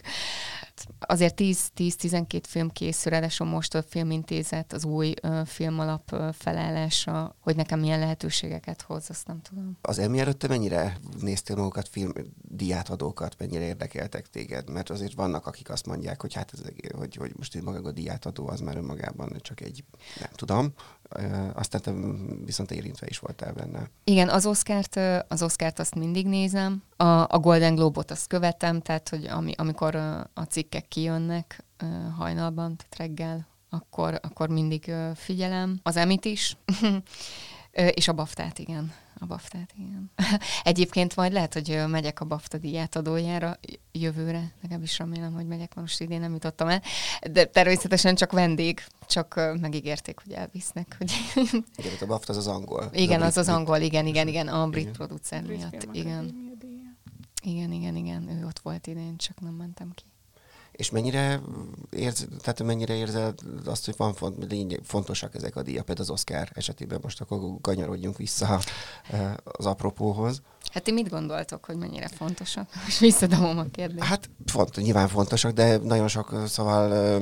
azért 10-12 film készül, ráadásul most a Filmintézet, az új filmalap felállása, hogy nekem milyen lehetőségeket hoz, azt nem tudom. Az Emmy előtt te mennyire néztél magukat film diátadókat, mennyire érdekeltek téged? Mert azért vannak, akik azt mondják, hogy hát ez, hogy, hogy most maga a diátadó az már önmagában csak egy, nem tudom, aztán te viszont érintve is voltál benne. Igen, az Oscárt, az Oscárt azt mindig nézem, a, a Golden Globe-ot azt követem, tehát hogy ami, amikor a cikkek kijönnek hajnalban, tehát reggel, akkor, akkor mindig figyelem. Az Emit is, és a Baftát, igen a baftát, igen. Egyébként majd lehet, hogy megyek a BAFTA díját adójára jövőre, legalábbis remélem, hogy megyek, most idén nem jutottam el, de természetesen csak vendég, csak megígérték, hogy elvisznek. Hogy igen, a BAFTA az az angol. Igen, az az, az angol, igen, igen, igen, a brit producer miatt. Igen. Igen, igen, igen, ő ott volt idén, csak nem mentem ki. És mennyire, érz, tehát mennyire érzed azt, hogy van fontosak ezek a díjak, például az Oscar esetében most akkor kanyarodjunk vissza az apropóhoz. Hát ti mit gondoltok, hogy mennyire fontosak? Most visszadom a kérdést. Hát font, nyilván fontosak, de nagyon sok, szóval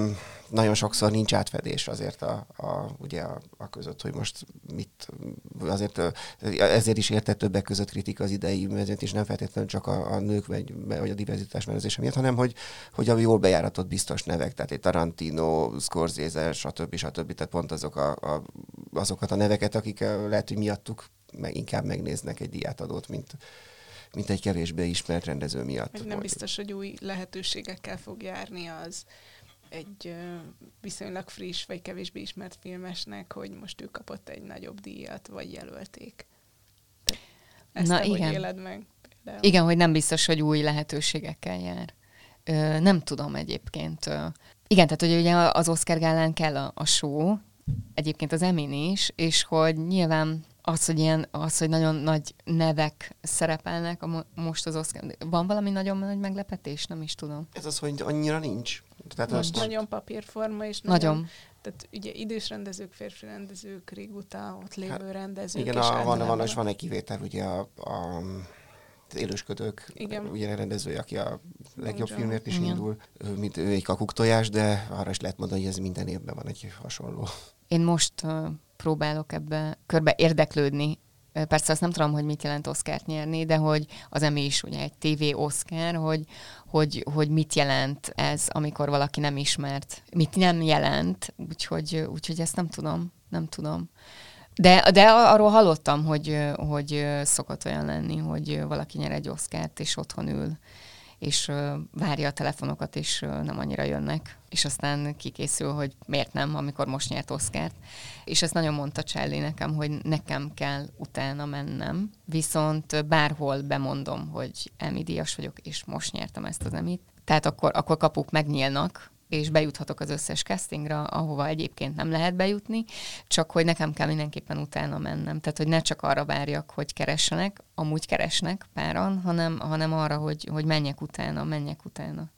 nagyon sokszor nincs átfedés azért a, a, ugye a, a között, hogy most mit, azért ezért is értett többek között kritika az idei mezőt, és nem feltétlenül csak a, a nők vagy, vagy a diverzitás merőzése miatt, hanem hogy, hogy a jól bejáratott biztos nevek, tehát egy Tarantino, Scorsese, stb. stb. Tehát pont azok a, a, azokat a neveket, akik lehet, hogy miattuk meg inkább megnéznek egy diátadót, mint, mint egy kevésbé ismert rendező miatt. Meg nem biztos, hogy új lehetőségekkel fog járni az egy viszonylag friss vagy kevésbé ismert filmesnek, hogy most ő kapott egy nagyobb díjat, vagy jelölték. ezt Na, te igen. hogy éled meg? Például? Igen, hogy nem biztos, hogy új lehetőségekkel jár. Ö, nem tudom egyébként. Ö, igen, tehát hogy ugye az Oscar gálán kell a, a show, egyébként az Emin is, és hogy nyilván az, hogy ilyen, az, hogy nagyon nagy nevek szerepelnek a, most az Oscar. Van valami nagyon nagy meglepetés? Nem is tudom. Ez az, hogy annyira nincs. Tehát most nagyon papírforma, és nagyon, nagyon. Tehát ugye idős rendezők, férfi rendezők, régóta ott lévő hát, rendezők. Igen, a, van, van, és van egy kivétel, ugye a, a az élősködők, igen. ugye rendezője, aki a legjobb John. filmért is igen. indul, mint ő egy kakuktojás, de arra is lehet mondani, hogy ez minden évben van egy hasonló. Én most uh, próbálok ebbe körbe érdeklődni Persze azt nem tudom, hogy mit jelent Oscárt nyerni, de hogy az emi is ugye egy TV Oscar, hogy, hogy, hogy mit jelent ez, amikor valaki nem ismert. Mit nem jelent, úgyhogy, úgyhogy ezt nem tudom, nem tudom. De, de arról hallottam, hogy, hogy szokott olyan lenni, hogy valaki nyer egy Oscárt, és otthon ül és várja a telefonokat, és nem annyira jönnek. És aztán kikészül, hogy miért nem, amikor most nyert Oszkárt. És ezt nagyon mondta Cselli nekem, hogy nekem kell utána mennem, viszont bárhol bemondom, hogy Emmy díjas vagyok, és most nyertem ezt az Emit. Tehát akkor, akkor kapuk megnyílnak, és bejuthatok az összes castingra, ahova egyébként nem lehet bejutni, csak hogy nekem kell mindenképpen utána mennem. Tehát, hogy ne csak arra várjak, hogy keressenek, amúgy keresnek páran, hanem, hanem arra, hogy, hogy menjek utána, menjek utána.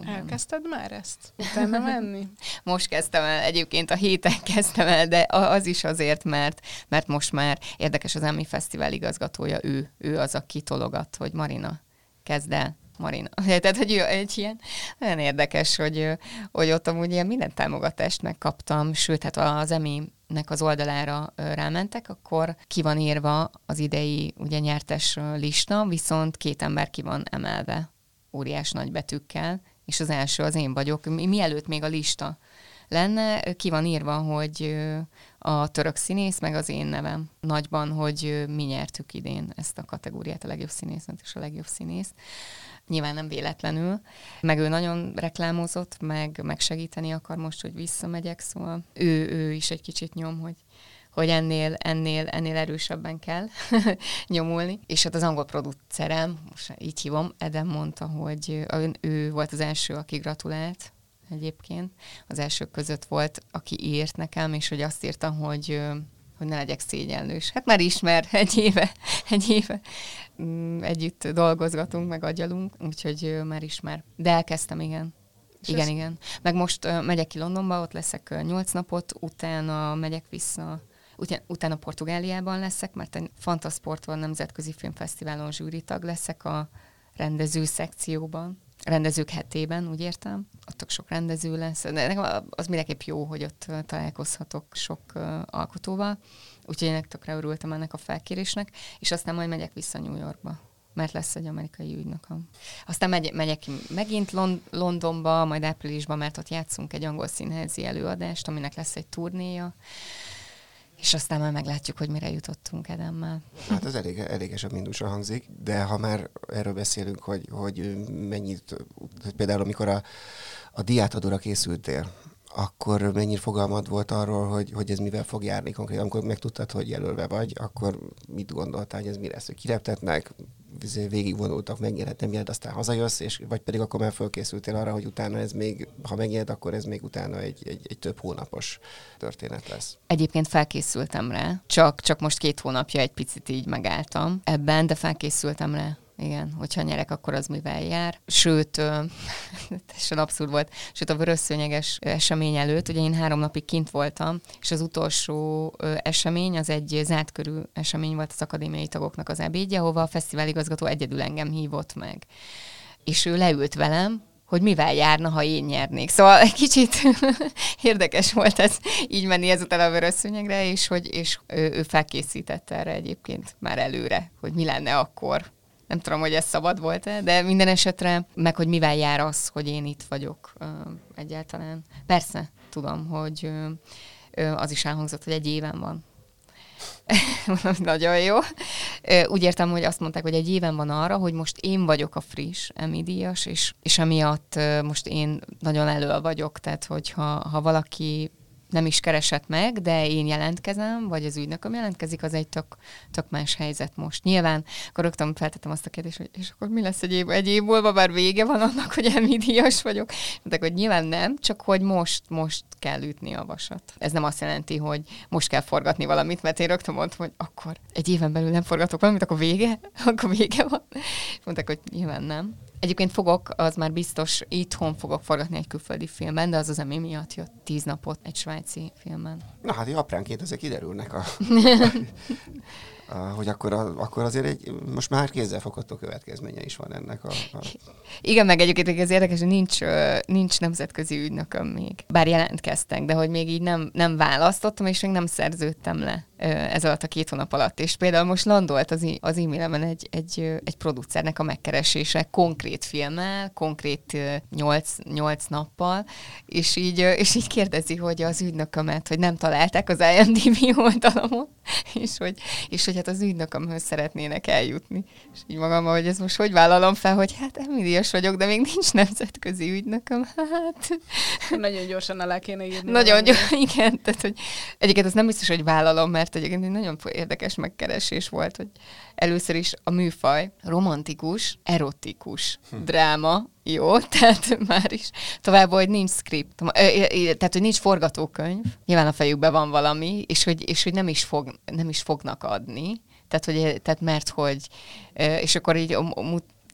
Igen. Elkezdted már ezt? Utána menni? most kezdtem el, egyébként a héten kezdtem el, de az is azért, mert, mert most már érdekes az Emmy Fesztivál igazgatója, ő, ő az, aki tologat, hogy Marina, kezd el, Marina. Tehát, hogy egy ilyen nagyon érdekes, hogy, hogy ott amúgy ilyen minden támogatást megkaptam, sőt, hát az emi-nek az oldalára rámentek, akkor ki van írva az idei ugye nyertes lista, viszont két ember ki van emelve óriás nagy betűkkel, és az első az én vagyok. Mielőtt még a lista lenne, ki van írva, hogy a török színész, meg az én nevem nagyban, hogy mi nyertük idén ezt a kategóriát, a legjobb színész és a legjobb színész nyilván nem véletlenül, meg ő nagyon reklámozott, meg, meg segíteni akar most, hogy visszamegyek, szóval ő, ő is egy kicsit nyom, hogy hogy ennél, ennél, ennél erősebben kell nyomulni. És hát az angol producerem, most így hívom, Edem mondta, hogy ő volt az első, aki gratulált egyébként. Az elsők között volt, aki írt nekem, és hogy azt írta, hogy hogy ne legyek szégyenlős. Hát már ismer, egy éve, egy éve mm, együtt dolgozgatunk, meg agyalunk, úgyhogy már ismer. De elkezdtem, igen. És igen, ez... igen. Meg most uh, megyek ki Londonba, ott leszek uh, 8 napot, utána megyek vissza Utána, utána Portugáliában leszek, mert egy Fantasportval nemzetközi filmfesztiválon zsűritag leszek a rendező szekcióban rendezők hetében, úgy értem. Ott sok rendező lesz. De az mindenképp jó, hogy ott találkozhatok sok alkotóval. Úgyhogy én tökre örültem ennek a felkérésnek, és aztán majd megyek vissza New Yorkba mert lesz egy amerikai ügynököm. Aztán megy, megyek megint Lond- Londonba, majd áprilisban, mert ott játszunk egy angol színházi előadást, aminek lesz egy turnéja. És aztán már meglátjuk, hogy mire jutottunk Edemmel. Hát ez elég, elégesebb mindúsan hangzik, de ha már erről beszélünk, hogy, hogy mennyit, például amikor a, a diátadóra készültél, akkor mennyire fogalmad volt arról, hogy, hogy ez mivel fog járni konkrétan? Amikor megtudtad, hogy jelölve vagy, akkor mit gondoltál, hogy ez mi lesz? Hogy kireptetnek, végigvonultak, megjelent, nem jelent, aztán hazajössz, és vagy pedig akkor már fölkészültél arra, hogy utána ez még, ha megjelent, akkor ez még utána egy, egy, egy több hónapos történet lesz. Egyébként felkészültem rá, csak, csak most két hónapja egy picit így megálltam ebben, de felkészültem rá igen, hogyha nyerek, akkor az mivel jár. Sőt, teljesen abszurd volt, sőt a vörösszőnyeges esemény előtt, ugye én három napig kint voltam, és az utolsó esemény az egy zárt körű esemény volt az akadémiai tagoknak az ebédje, ahova a fesztiváligazgató egyedül engem hívott meg. És ő leült velem, hogy mivel járna, ha én nyernék. Szóval egy kicsit érdekes volt ez így menni ezután a vörösszőnyegre, és hogy és ő, ő felkészítette erre egyébként már előre, hogy mi lenne akkor, nem tudom, hogy ez szabad volt-e, de minden esetre, meg hogy mivel jár az, hogy én itt vagyok egyáltalán. Persze, tudom, hogy az is elhangzott, hogy egy éven van. Nagyon jó. Úgy értem, hogy azt mondták, hogy egy éven van arra, hogy most én vagyok a friss emidias, és, és emiatt most én nagyon elő vagyok, tehát hogyha ha valaki nem is keresett meg, de én jelentkezem, vagy az ügynököm jelentkezik, az egy tök, tök más helyzet most. Nyilván, akkor rögtön feltettem azt a kérdést, hogy és akkor mi lesz egy év, egy év múlva, bár vége van annak, hogy elmídias vagyok. Mondták, hogy nyilván nem, csak hogy most, most kell ütni a vasat. Ez nem azt jelenti, hogy most kell forgatni valamit, mert én rögtön mondtam, hogy akkor egy éven belül nem forgatok valamit, akkor vége, akkor vége van. Mondták, hogy nyilván nem. Egyébként fogok, az már biztos, itthon fogok forgatni egy külföldi filmben, de az az emi miatt jött tíz napot egy svájci filmben. Na hát, apránként ezek kiderülnek a, hogy akkor, a, akkor azért egy, most már kézzelfogható következménye is van ennek a, a... Igen, meg egyébként ez érdekes, hogy nincs, nincs nemzetközi ügynököm még. Bár jelentkeztek, de hogy még így nem, nem választottam, és még nem szerződtem le ez alatt a két hónap alatt. És például most landolt az, az e-mailemen egy, egy, egy producernek a megkeresése konkrét filmmel, konkrét nyolc, nyolc nappal, és így, és így kérdezi, hogy az ügynökömet, hogy nem találták az IMDb oldalamon, és hogy, és hogy hát az ügynökömhöz szeretnének eljutni. És így magam, hogy ez most hogy vállalom fel, hogy hát emilias vagyok, de még nincs nemzetközi ügynököm, hát... Nagyon gyorsan alá kéne írni. Nagyon gyorsan, igen. Tehát, hogy egyébként az nem biztos, hogy vállalom, mert egyébként egy nagyon érdekes megkeresés volt, hogy először is a műfaj romantikus, erotikus hm. dráma, jó, tehát már is. Tovább, hogy nincs script, tehát, hogy nincs forgatókönyv, nyilván a fejükben van valami, és hogy, és hogy nem, is fog, nem is fognak adni, tehát, hogy, tehát mert hogy, és akkor így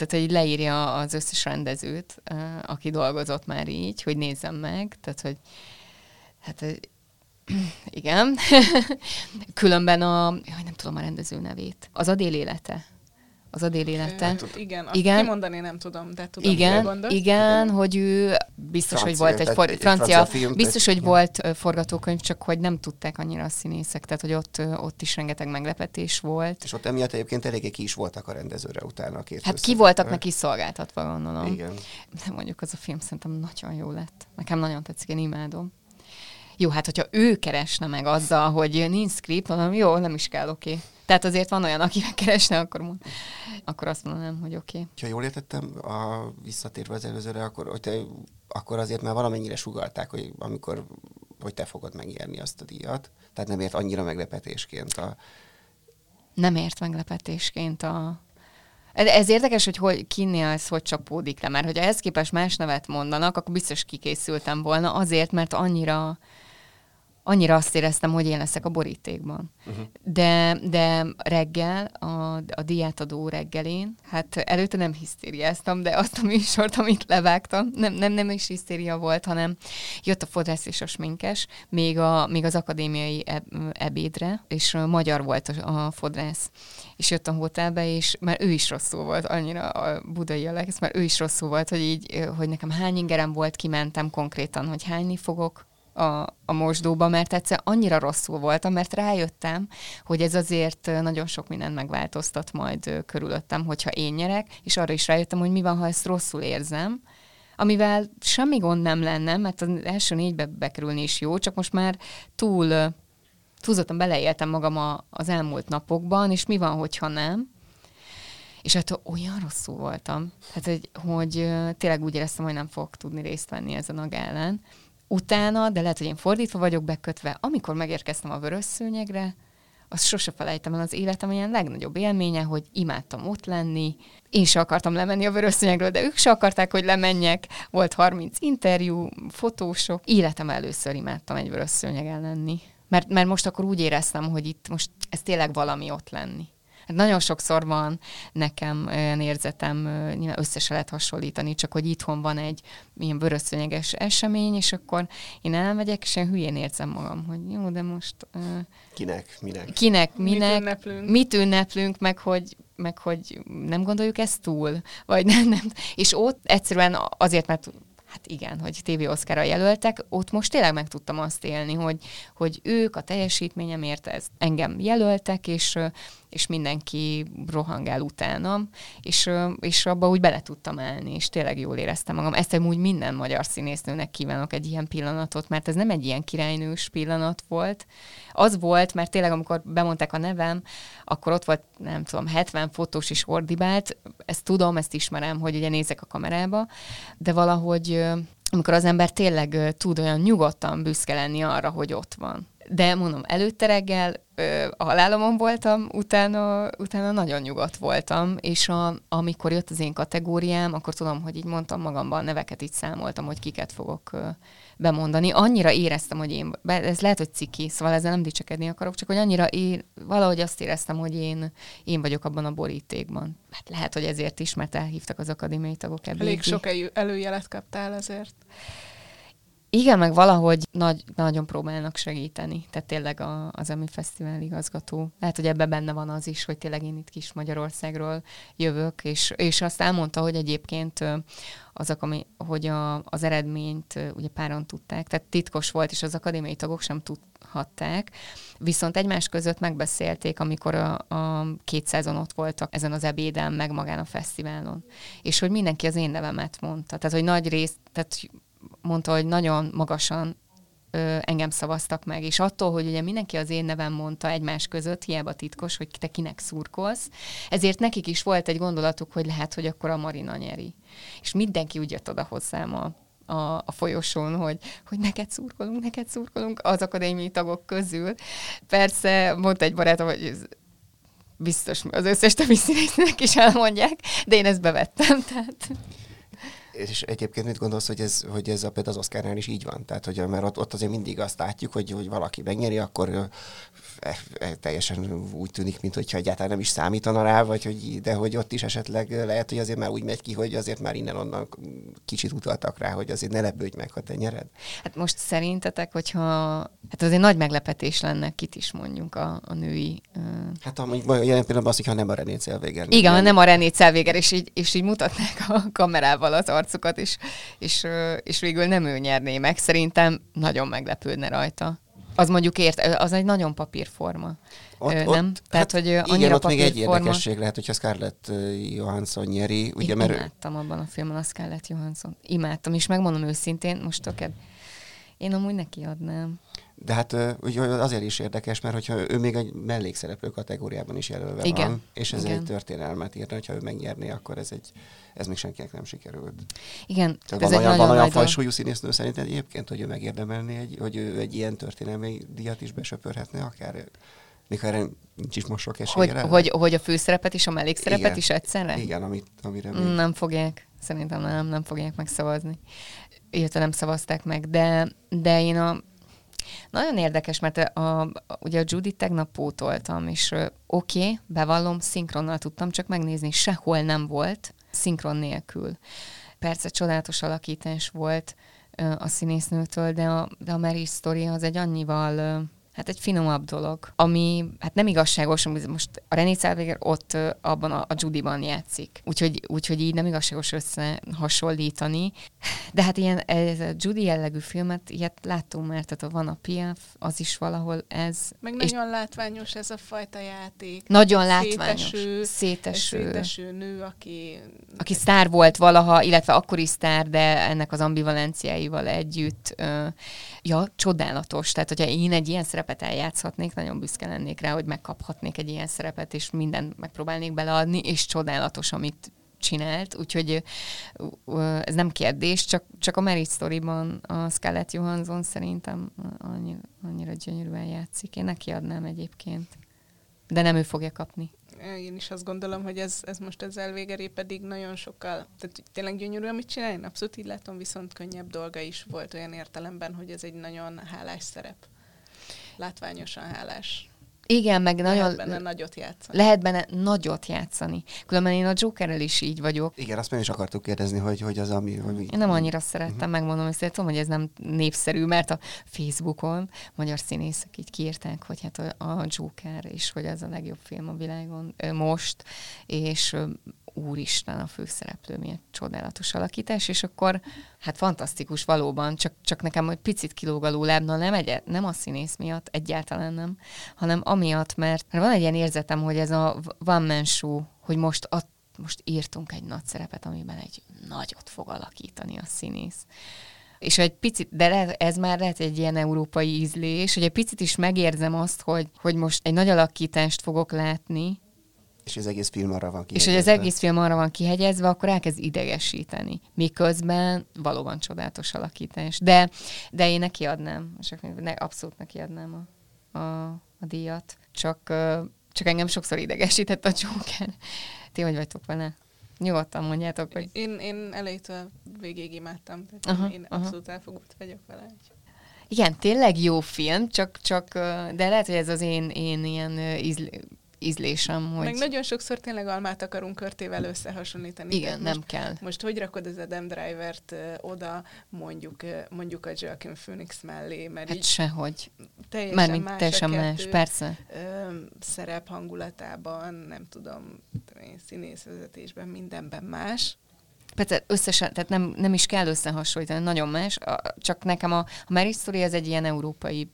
tehát, hogy leírja az összes rendezőt, aki dolgozott már így, hogy nézzem meg, tehát, hogy hát igen. Különben a, jaj, nem tudom a rendező nevét. Az Adél élete az Adél élete. Hát, igen, azt igen. kimondani nem tudom, de tudom, igen, igen, hogy ő biztos, francia, hogy volt egy, for, egy francia, francia film, biztos, hogy volt forgatókönyv, csak hogy nem tudták annyira a színészek, tehát hogy ott, ott is rengeteg meglepetés volt. És ott emiatt egyébként eléggé ki is voltak a rendezőre utána a két Hát ki voltak neki szolgáltatva, gondolom. Igen. De mondjuk az a film szerintem nagyon jó lett. Nekem nagyon tetszik, én imádom. Jó, hát hogyha ő keresne meg azzal, hogy nincs script, mondom, jó, nem is kell, oké. Okay. Tehát azért van olyan, aki keresne, akkor, mond, akkor azt mondanám, hogy oké. Okay. Ha jól értettem, a, visszatérve az előzőre, akkor, hogy te, akkor azért már valamennyire sugalták, hogy amikor hogy te fogod megérni azt a díjat. Tehát nem ért annyira meglepetésként a... Nem ért meglepetésként a... Ez érdekes, hogy, hogy kinél ez hogy csapódik le, mert hogyha ehhez képest más nevet mondanak, akkor biztos kikészültem volna azért, mert annyira annyira azt éreztem, hogy én leszek a borítékban. Uh-huh. De, de reggel, a, a diátadó reggelén, hát előtte nem hisztériáztam, de azt a műsort, amit levágtam, nem, nem, nem is hisztéria volt, hanem jött a fodrász és a sminkes, még, a, még az akadémiai ebédre, és magyar volt a, a fodrász. És jött a hotelbe, és már ő is rosszul volt, annyira a budai Alex, mert ő is rosszul volt, hogy így, hogy nekem hány ingerem volt, kimentem konkrétan, hogy hányni fogok, a, a mosdóba, mert egyszer annyira rosszul voltam, mert rájöttem, hogy ez azért nagyon sok mindent megváltoztat majd körülöttem, hogyha én nyerek, és arra is rájöttem, hogy mi van, ha ezt rosszul érzem, amivel semmi gond nem lenne, mert az első négybe bekerülni is jó, csak most már túl túlzottan beleéltem magam a, az elmúlt napokban, és mi van, hogyha nem. És hát olyan rosszul voltam, hát, hogy, hogy tényleg úgy éreztem, hogy nem fogok tudni részt venni ezen a gálán utána, de lehet, hogy én fordítva vagyok bekötve, amikor megérkeztem a vörös szőnyegre, azt sose felejtem el az életem olyan legnagyobb élménye, hogy imádtam ott lenni. Én se akartam lemenni a vörösszőnyegről, de ők se akarták, hogy lemenjek. Volt 30 interjú, fotósok. Életem először imádtam egy vörösszőnyegen lenni. Mert, mert most akkor úgy éreztem, hogy itt most ez tényleg valami ott lenni. Hát nagyon sokszor van nekem olyan érzetem, nyilván össze se lehet hasonlítani, csak hogy itthon van egy ilyen vörösszönyeges esemény, és akkor én elmegyek, és én hülyén érzem magam, hogy jó, de most... Uh, kinek, minek? Kinek, minek, mit ünneplünk, mit ünneplünk meg hogy meg hogy nem gondoljuk ezt túl, vagy nem, nem. És ott egyszerűen azért, mert hát igen, hogy TV Oscarra jelöltek, ott most tényleg meg tudtam azt élni, hogy, hogy ők a teljesítményemért ez engem jelöltek, és, és mindenki rohangál utánam, és, és abba úgy bele tudtam állni, és tényleg jól éreztem magam. Ezt úgy minden magyar színésznőnek kívánok egy ilyen pillanatot, mert ez nem egy ilyen királynős pillanat volt. Az volt, mert tényleg amikor bemondták a nevem, akkor ott volt, nem tudom, 70 fotós is ordibált, ezt tudom, ezt ismerem, hogy ugye nézek a kamerába, de valahogy amikor az ember tényleg tud olyan nyugodtan büszke lenni arra, hogy ott van. De mondom, előtte reggel a halálomon voltam, utána, utána nagyon nyugodt voltam, és a, amikor jött az én kategóriám, akkor tudom, hogy így mondtam magamban, neveket így számoltam, hogy kiket fogok bemondani. Annyira éreztem, hogy én, ez lehet, hogy ciki, szóval ezzel nem dicsekedni akarok, csak hogy annyira én, valahogy azt éreztem, hogy én, én vagyok abban a borítékban. Hát lehet, hogy ezért is, mert elhívtak az akadémiai tagok ebből. Elég sok előjelet kaptál ezért. Igen, meg valahogy nagy, nagyon próbálnak segíteni. Tehát tényleg a, az EMI Fesztivál igazgató. Lehet, hogy ebben benne van az is, hogy tényleg én itt kis Magyarországról jövök, és, és azt elmondta, hogy egyébként azok, ami, hogy a, az eredményt ugye páron tudták, tehát titkos volt, és az akadémiai tagok sem tudhatták, viszont egymás között megbeszélték, amikor a, a 200-on ott voltak ezen az ebéden, meg magán a fesztiválon. És hogy mindenki az én nevemet mondta. Tehát, hogy nagy rész, tehát mondta, hogy nagyon magasan ö, engem szavaztak meg, és attól, hogy ugye mindenki az én nevem mondta egymás között, hiába titkos, hogy te kinek szurkolsz, ezért nekik is volt egy gondolatuk, hogy lehet, hogy akkor a Marina nyeri. És mindenki úgy jött oda hozzám a, a, a folyosón, hogy, hogy neked szurkolunk, neked szurkolunk az akadémiai tagok közül. Persze mondta egy barátom, hogy biztos az összes többi színésznek is elmondják, de én ezt bevettem, tehát... És egyébként mit gondolsz, hogy ez, hogy ez a, például az Oscarnál is így van? Tehát, hogy mert ott, ott azért mindig azt látjuk, hogy, hogy valaki megnyeri, akkor e, e, teljesen úgy tűnik, mint hogyha egyáltalán nem is számítana rá, vagy hogy, de hogy ott is esetleg lehet, hogy azért már úgy megy ki, hogy azért már innen-onnan kicsit utaltak rá, hogy azért ne lepődj meg, ha te nyered. Hát most szerintetek, hogyha, hát azért nagy meglepetés lenne, kit is mondjuk a, a női... Uh... Hát amúgy jelen pillanatban az, hogyha nem a René Celvéger. Igen, nem, nem a René Celvéger, és így, és így mutatnák a kamerával az arcukat, és, és, és végül nem ő nyerné meg. Szerintem nagyon meglepődne rajta. Az mondjuk ért, az egy nagyon papírforma. Ott, nem? Ott, Tehát, hát hogy annyira igen, ott még egy érdekesség lehet, hogyha Scarlett Johansson nyeri. Ugye, Én mert imádtam abban a filmben a Scarlett Johansson. Imádtam, és megmondom őszintén, most toked, én amúgy neki adnám. De hát azért is érdekes, mert hogyha ő még egy mellékszereplő kategóriában is jelölve Igen. van, és ez Igen. egy történelmet írna, hogyha ő megnyerné, akkor ez egy ez még senkinek nem sikerült. Igen, Tehát ez van, egy olyan, van olyan fajsúlyú színésznő szerintem egyébként, hogy ő megérdemelné, egy, hogy ő egy ilyen történelmi díjat is besöpörhetne akár még erre nincs is most sok esélye. Hogy, hogy, hogy a főszerepet is, a mellékszerepet Igen. is egyszerre? Igen, amit, amire még... Nem fogják. Szerintem nem, nem fogják megszavazni. Illetve nem szavazták meg, de, de én a nagyon érdekes, mert a, a, ugye a Judy tegnap pótoltam, és oké, okay, bevallom, szinkronnal tudtam csak megnézni, sehol nem volt, szinkron nélkül. Persze csodálatos alakítás volt a színésznőtől, de a, de a Mary Story az egy annyival hát egy finomabb dolog, ami hát nem igazságos, most a René Zellweger ott abban a, a Judy-ban játszik. Úgyhogy, úgyhogy így nem igazságos összehasonlítani. De hát ilyen ez a Judy jellegű filmet, ilyet láttunk már, tehát van a PF, az is valahol ez. Meg nagyon látványos ez a fajta játék. Nagyon látványos. Széteső, széteső. széteső nő, aki... Aki sztár volt valaha, illetve akkori sztár, de ennek az ambivalenciáival együtt. Ja, csodálatos. Tehát, hogyha én egy ilyen szerepet eljátszhatnék, nagyon büszke lennék rá, hogy megkaphatnék egy ilyen szerepet, és mindent megpróbálnék beleadni, és csodálatos, amit csinált, úgyhogy ez nem kérdés, csak, csak a Merit Story-ban a Scarlett Johansson szerintem annyira, annyira gyönyörűen játszik. Én neki adnám egyébként. De nem ő fogja kapni. Én is azt gondolom, hogy ez, ez most az elvégeré pedig nagyon sokkal, tehát tényleg gyönyörű, amit csinál, én abszolút így látom, viszont könnyebb dolga is volt olyan értelemben, hogy ez egy nagyon hálás szerep. Látványosan hálás. Igen, meg nagyon... Lehet benne nagyot játszani. Lehet benne nagyot játszani. Különben én a Jokerrel is így vagyok. Igen, azt meg is akartuk kérdezni, hogy, hogy az, ami... Hogy... Én nem annyira szerettem, uh-huh. megmondom hogy tudom, hogy ez nem népszerű, mert a Facebookon magyar színészek így kiírták, hogy hát a, a Joker, és hogy ez a legjobb film a világon most, és úristen a főszereplő, milyen csodálatos alakítás, és akkor hát fantasztikus valóban, csak, csak nekem egy picit kilóg a nem, egy, nem a színész miatt, egyáltalán nem, hanem amiatt, mert van egy ilyen érzetem, hogy ez a one man show, hogy most a, most írtunk egy nagy szerepet, amiben egy nagyot fog alakítani a színész. És egy picit, de ez már lehet egy ilyen európai ízlés, hogy egy picit is megérzem azt, hogy, hogy most egy nagy alakítást fogok látni, és az egész film arra van kihegyezve. És hogy az egész film arra van kihegyezve, akkor elkezd idegesíteni. Miközben valóban csodálatos alakítás. De, de én neki adnám, ne, abszolút neki adnám a, a, a díjat. Csak, csak engem sokszor idegesített a Joker. Ti hogy vagytok vele? Nyugodtan mondjátok, hogy... Én, én elejétől végig imádtam, tehát aha, én aha. abszolút elfogult vagyok vele. Igen, tényleg jó film, csak, csak de lehet, hogy ez az én, én ilyen ízl, ízlésem. Hogy... Meg nagyon sokszor tényleg almát akarunk körtével összehasonlítani. Igen, nem most, kell. Most hogy rakod az Adam Driver-t oda, mondjuk, mondjuk a Joaquin Phoenix mellé, mert hát így sehogy. Teljesen Mármint más teljesen más, persze. Szerep hangulatában, nem tudom, színészvezetésben, mindenben más. Persze összesen, tehát nem, nem is kell összehasonlítani, nagyon más, csak nekem a, a Mary Story az egy ilyen európai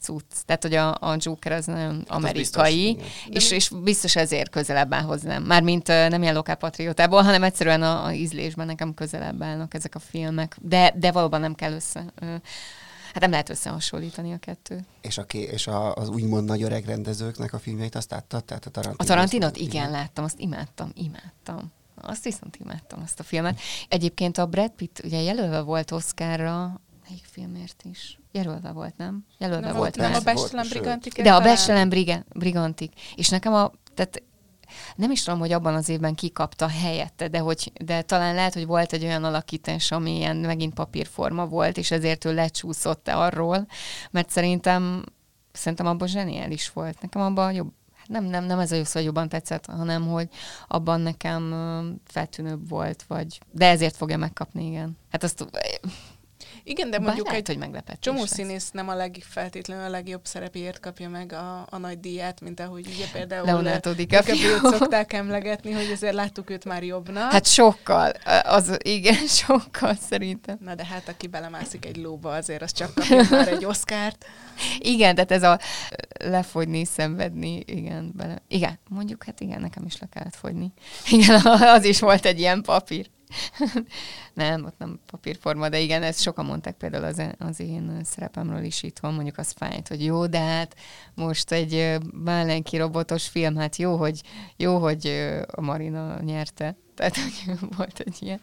cucc. Tehát, hogy a, a Joker az nagyon hát amerikai, biztos, és, és biztos ezért közelebb áll hozzám. Mármint nem ilyen lokálpatriótából, hanem egyszerűen a, a ízlésben nekem közelebb állnak ezek a filmek. De, de valóban nem kell össze... Hát nem lehet összehasonlítani a kettőt. És, a, és a, az úgymond nagy öreg rendezőknek a filmjeit azt láttad? Tehát a Tarantinot? A Tarantinot? Igen, igen, láttam, azt imádtam, imádtam. Azt viszont imádtam, azt a filmet. Egyébként a Brad Pitt ugye jelölve volt Oscarra, melyik filmért is? Jelölve volt, nem? Jelölve nem volt, Nem a Bestelen Brigantik. De a Bestelen Brigantik. És nekem a, tehát nem is tudom, hogy abban az évben kikapta helyette, de, hogy, de talán lehet, hogy volt egy olyan alakítás, ami ilyen megint papírforma volt, és ezért ő lecsúszott -e arról, mert szerintem szerintem abban zseniális volt. Nekem abban jobb, hát nem, nem, nem ez a jó szó, hogy jobban tetszett, hanem hogy abban nekem feltűnőbb volt, vagy de ezért fogja megkapni, igen. Hát azt igen, de mondjuk lehet, egy hogy meglepetés csomó lesz. színész nem a legfeltétlenül a legjobb szerepéért kapja meg a, a nagy díját, mint ahogy ugye például Leonardo DiCaprio szokták emlegetni, hogy azért láttuk őt már jobbnak. Hát sokkal, az igen, sokkal szerintem. Na de hát aki belemászik egy lóba, azért az csak kapja már egy oszkárt. Igen, tehát ez a lefogyni, szenvedni, igen, bele. Igen, mondjuk, hát igen, nekem is le kellett fogyni. Igen, az is volt egy ilyen papír. nem, ott nem papírforma, de igen, ezt sokan mondták például az, az én szerepemről is itthon, mondjuk az fájt, hogy jó, de hát most egy Bálenki robotos film, hát jó, hogy, jó, hogy a Marina nyerte. Tehát, hogy volt egy ilyen.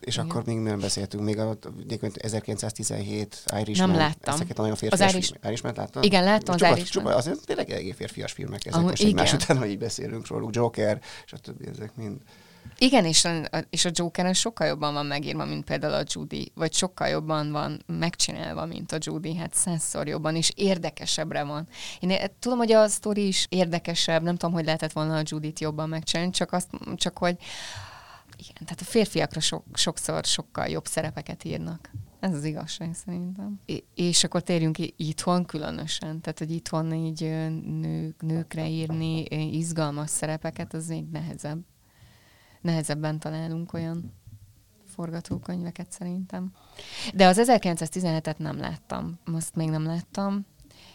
És Igen. akkor még nem beszéltünk, még a 1917 Irishman. Nem láttam. Ezeket a nagyon férfias az Irish... Irishman láttam? Igen, láttam az Irishman. Csupa, azért tényleg eléggé férfias filmek ezek, Ahol, most egymás után, hogy így beszélünk róluk, Joker, többi, ezek mind. Igen, és a, és a Jokeren sokkal jobban van megírva, mint például a Judy, vagy sokkal jobban van megcsinálva, mint a Judy, hát százszor jobban, és érdekesebbre van. Én tudom, hogy a sztori is érdekesebb, nem tudom, hogy lehetett volna a Judit jobban megcsinálni, csak, azt, csak hogy igen, tehát a férfiakra so, sokszor sokkal jobb szerepeket írnak. Ez az igazság szerintem. És akkor térjünk itthon különösen. Tehát, hogy itthon így nők, nőkre írni izgalmas szerepeket, az még nehezebb. Nehezebben találunk olyan forgatókönyveket szerintem. De az 1917-et nem láttam. Azt még nem láttam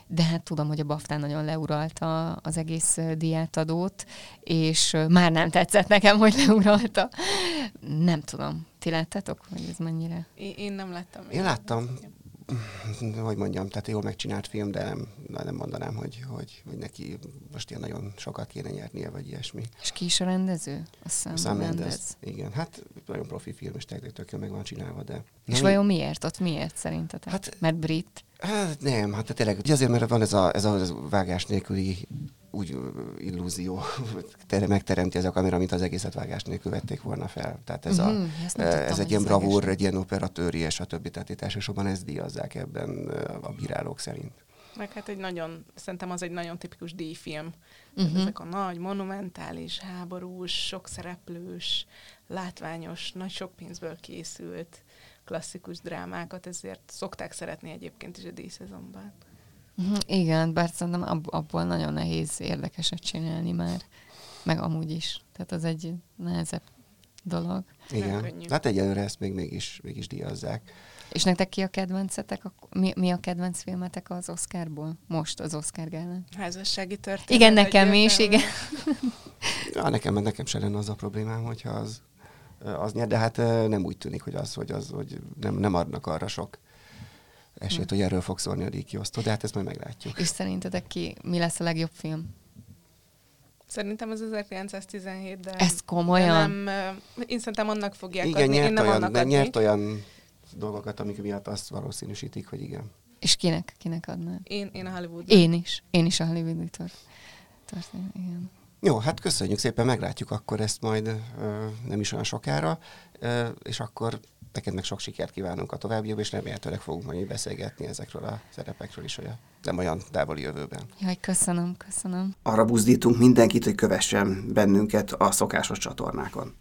de hát tudom, hogy a Baftán nagyon leuralta az egész diátadót, és már nem tetszett nekem, hogy leuralta. Nem tudom. Ti láttátok, hogy ez mennyire? Én, én nem láttam. Én láttam. Hogy mondjam, tehát jól megcsinált film, de nem, nem mondanám, hogy, hogy, hogy neki most ilyen nagyon sokat kéne nyernie, vagy ilyesmi. És ki is a rendező? A Sam, Sam Mendes. Igen, hát nagyon profi film, és tényleg meg van csinálva, de... És nem, vajon miért? Ott miért szerintetek? Hát, Mert brit? Hát nem, hát tényleg azért, mert van ez a, ez a, ez a vágás nélküli úgy illúzió megteremti ez a kamera, mint az egészet vágás nélkül vették volna fel. Tehát ez, uh-huh, a, ez tudtam, egy ilyen bravúr, egy ilyen operatőri, és a többi, tehát itt elsősorban ezt díjazzák ebben a bírálók szerint. Meg hát egy nagyon, szerintem az egy nagyon tipikus díjfilm. Uh-huh. Ezek a nagy, monumentális, háborús, sok szereplős, látványos, nagy sok pénzből készült klasszikus drámákat, ezért szokták szeretni egyébként is a díjszezonban. Uh-huh, igen, bár szerintem ab- abból nagyon nehéz érdekeset csinálni már, meg amúgy is. Tehát az egy nehezebb dolog. Igen, hát egyelőre ezt még mégis, mégis díjazzák. És nektek ki a kedvencetek? Mi, mi a kedvenc filmetek az Oscarból? Most az Oscar gálán? Házassági történet. Igen, nekem is, igen. ja, nekem, nekem se lenne az a problémám, hogyha az az nyer, de hát nem úgy tűnik, hogy az, hogy, az, hogy nem, nem adnak arra sok esélyt, hm. hogy erről fog szólni a díjkiosztó, de hát ezt majd meglátjuk. És szerintetek ki, mi lesz a legjobb film? Szerintem az 1917, de... Ez komolyan? De nem, én szerintem annak fogják igen, adni, nyert én nem olyan, annak adni. nyert olyan dolgokat, amik miatt azt valószínűsítik, hogy igen. És kinek? Kinek adná? Én, én a Hollywood. Én is. Én is a Hollywood történet. Igen. Jó, hát köszönjük szépen, meglátjuk akkor ezt majd ö, nem is olyan sokára, ö, és akkor neked meg sok sikert kívánunk a továbbiakban, és remélhetőleg fogunk majd beszélgetni ezekről a szerepekről is, hogy a nem olyan távoli jövőben. Jaj, köszönöm, köszönöm. Arra buzdítunk mindenkit, hogy kövessen bennünket a szokásos csatornákon.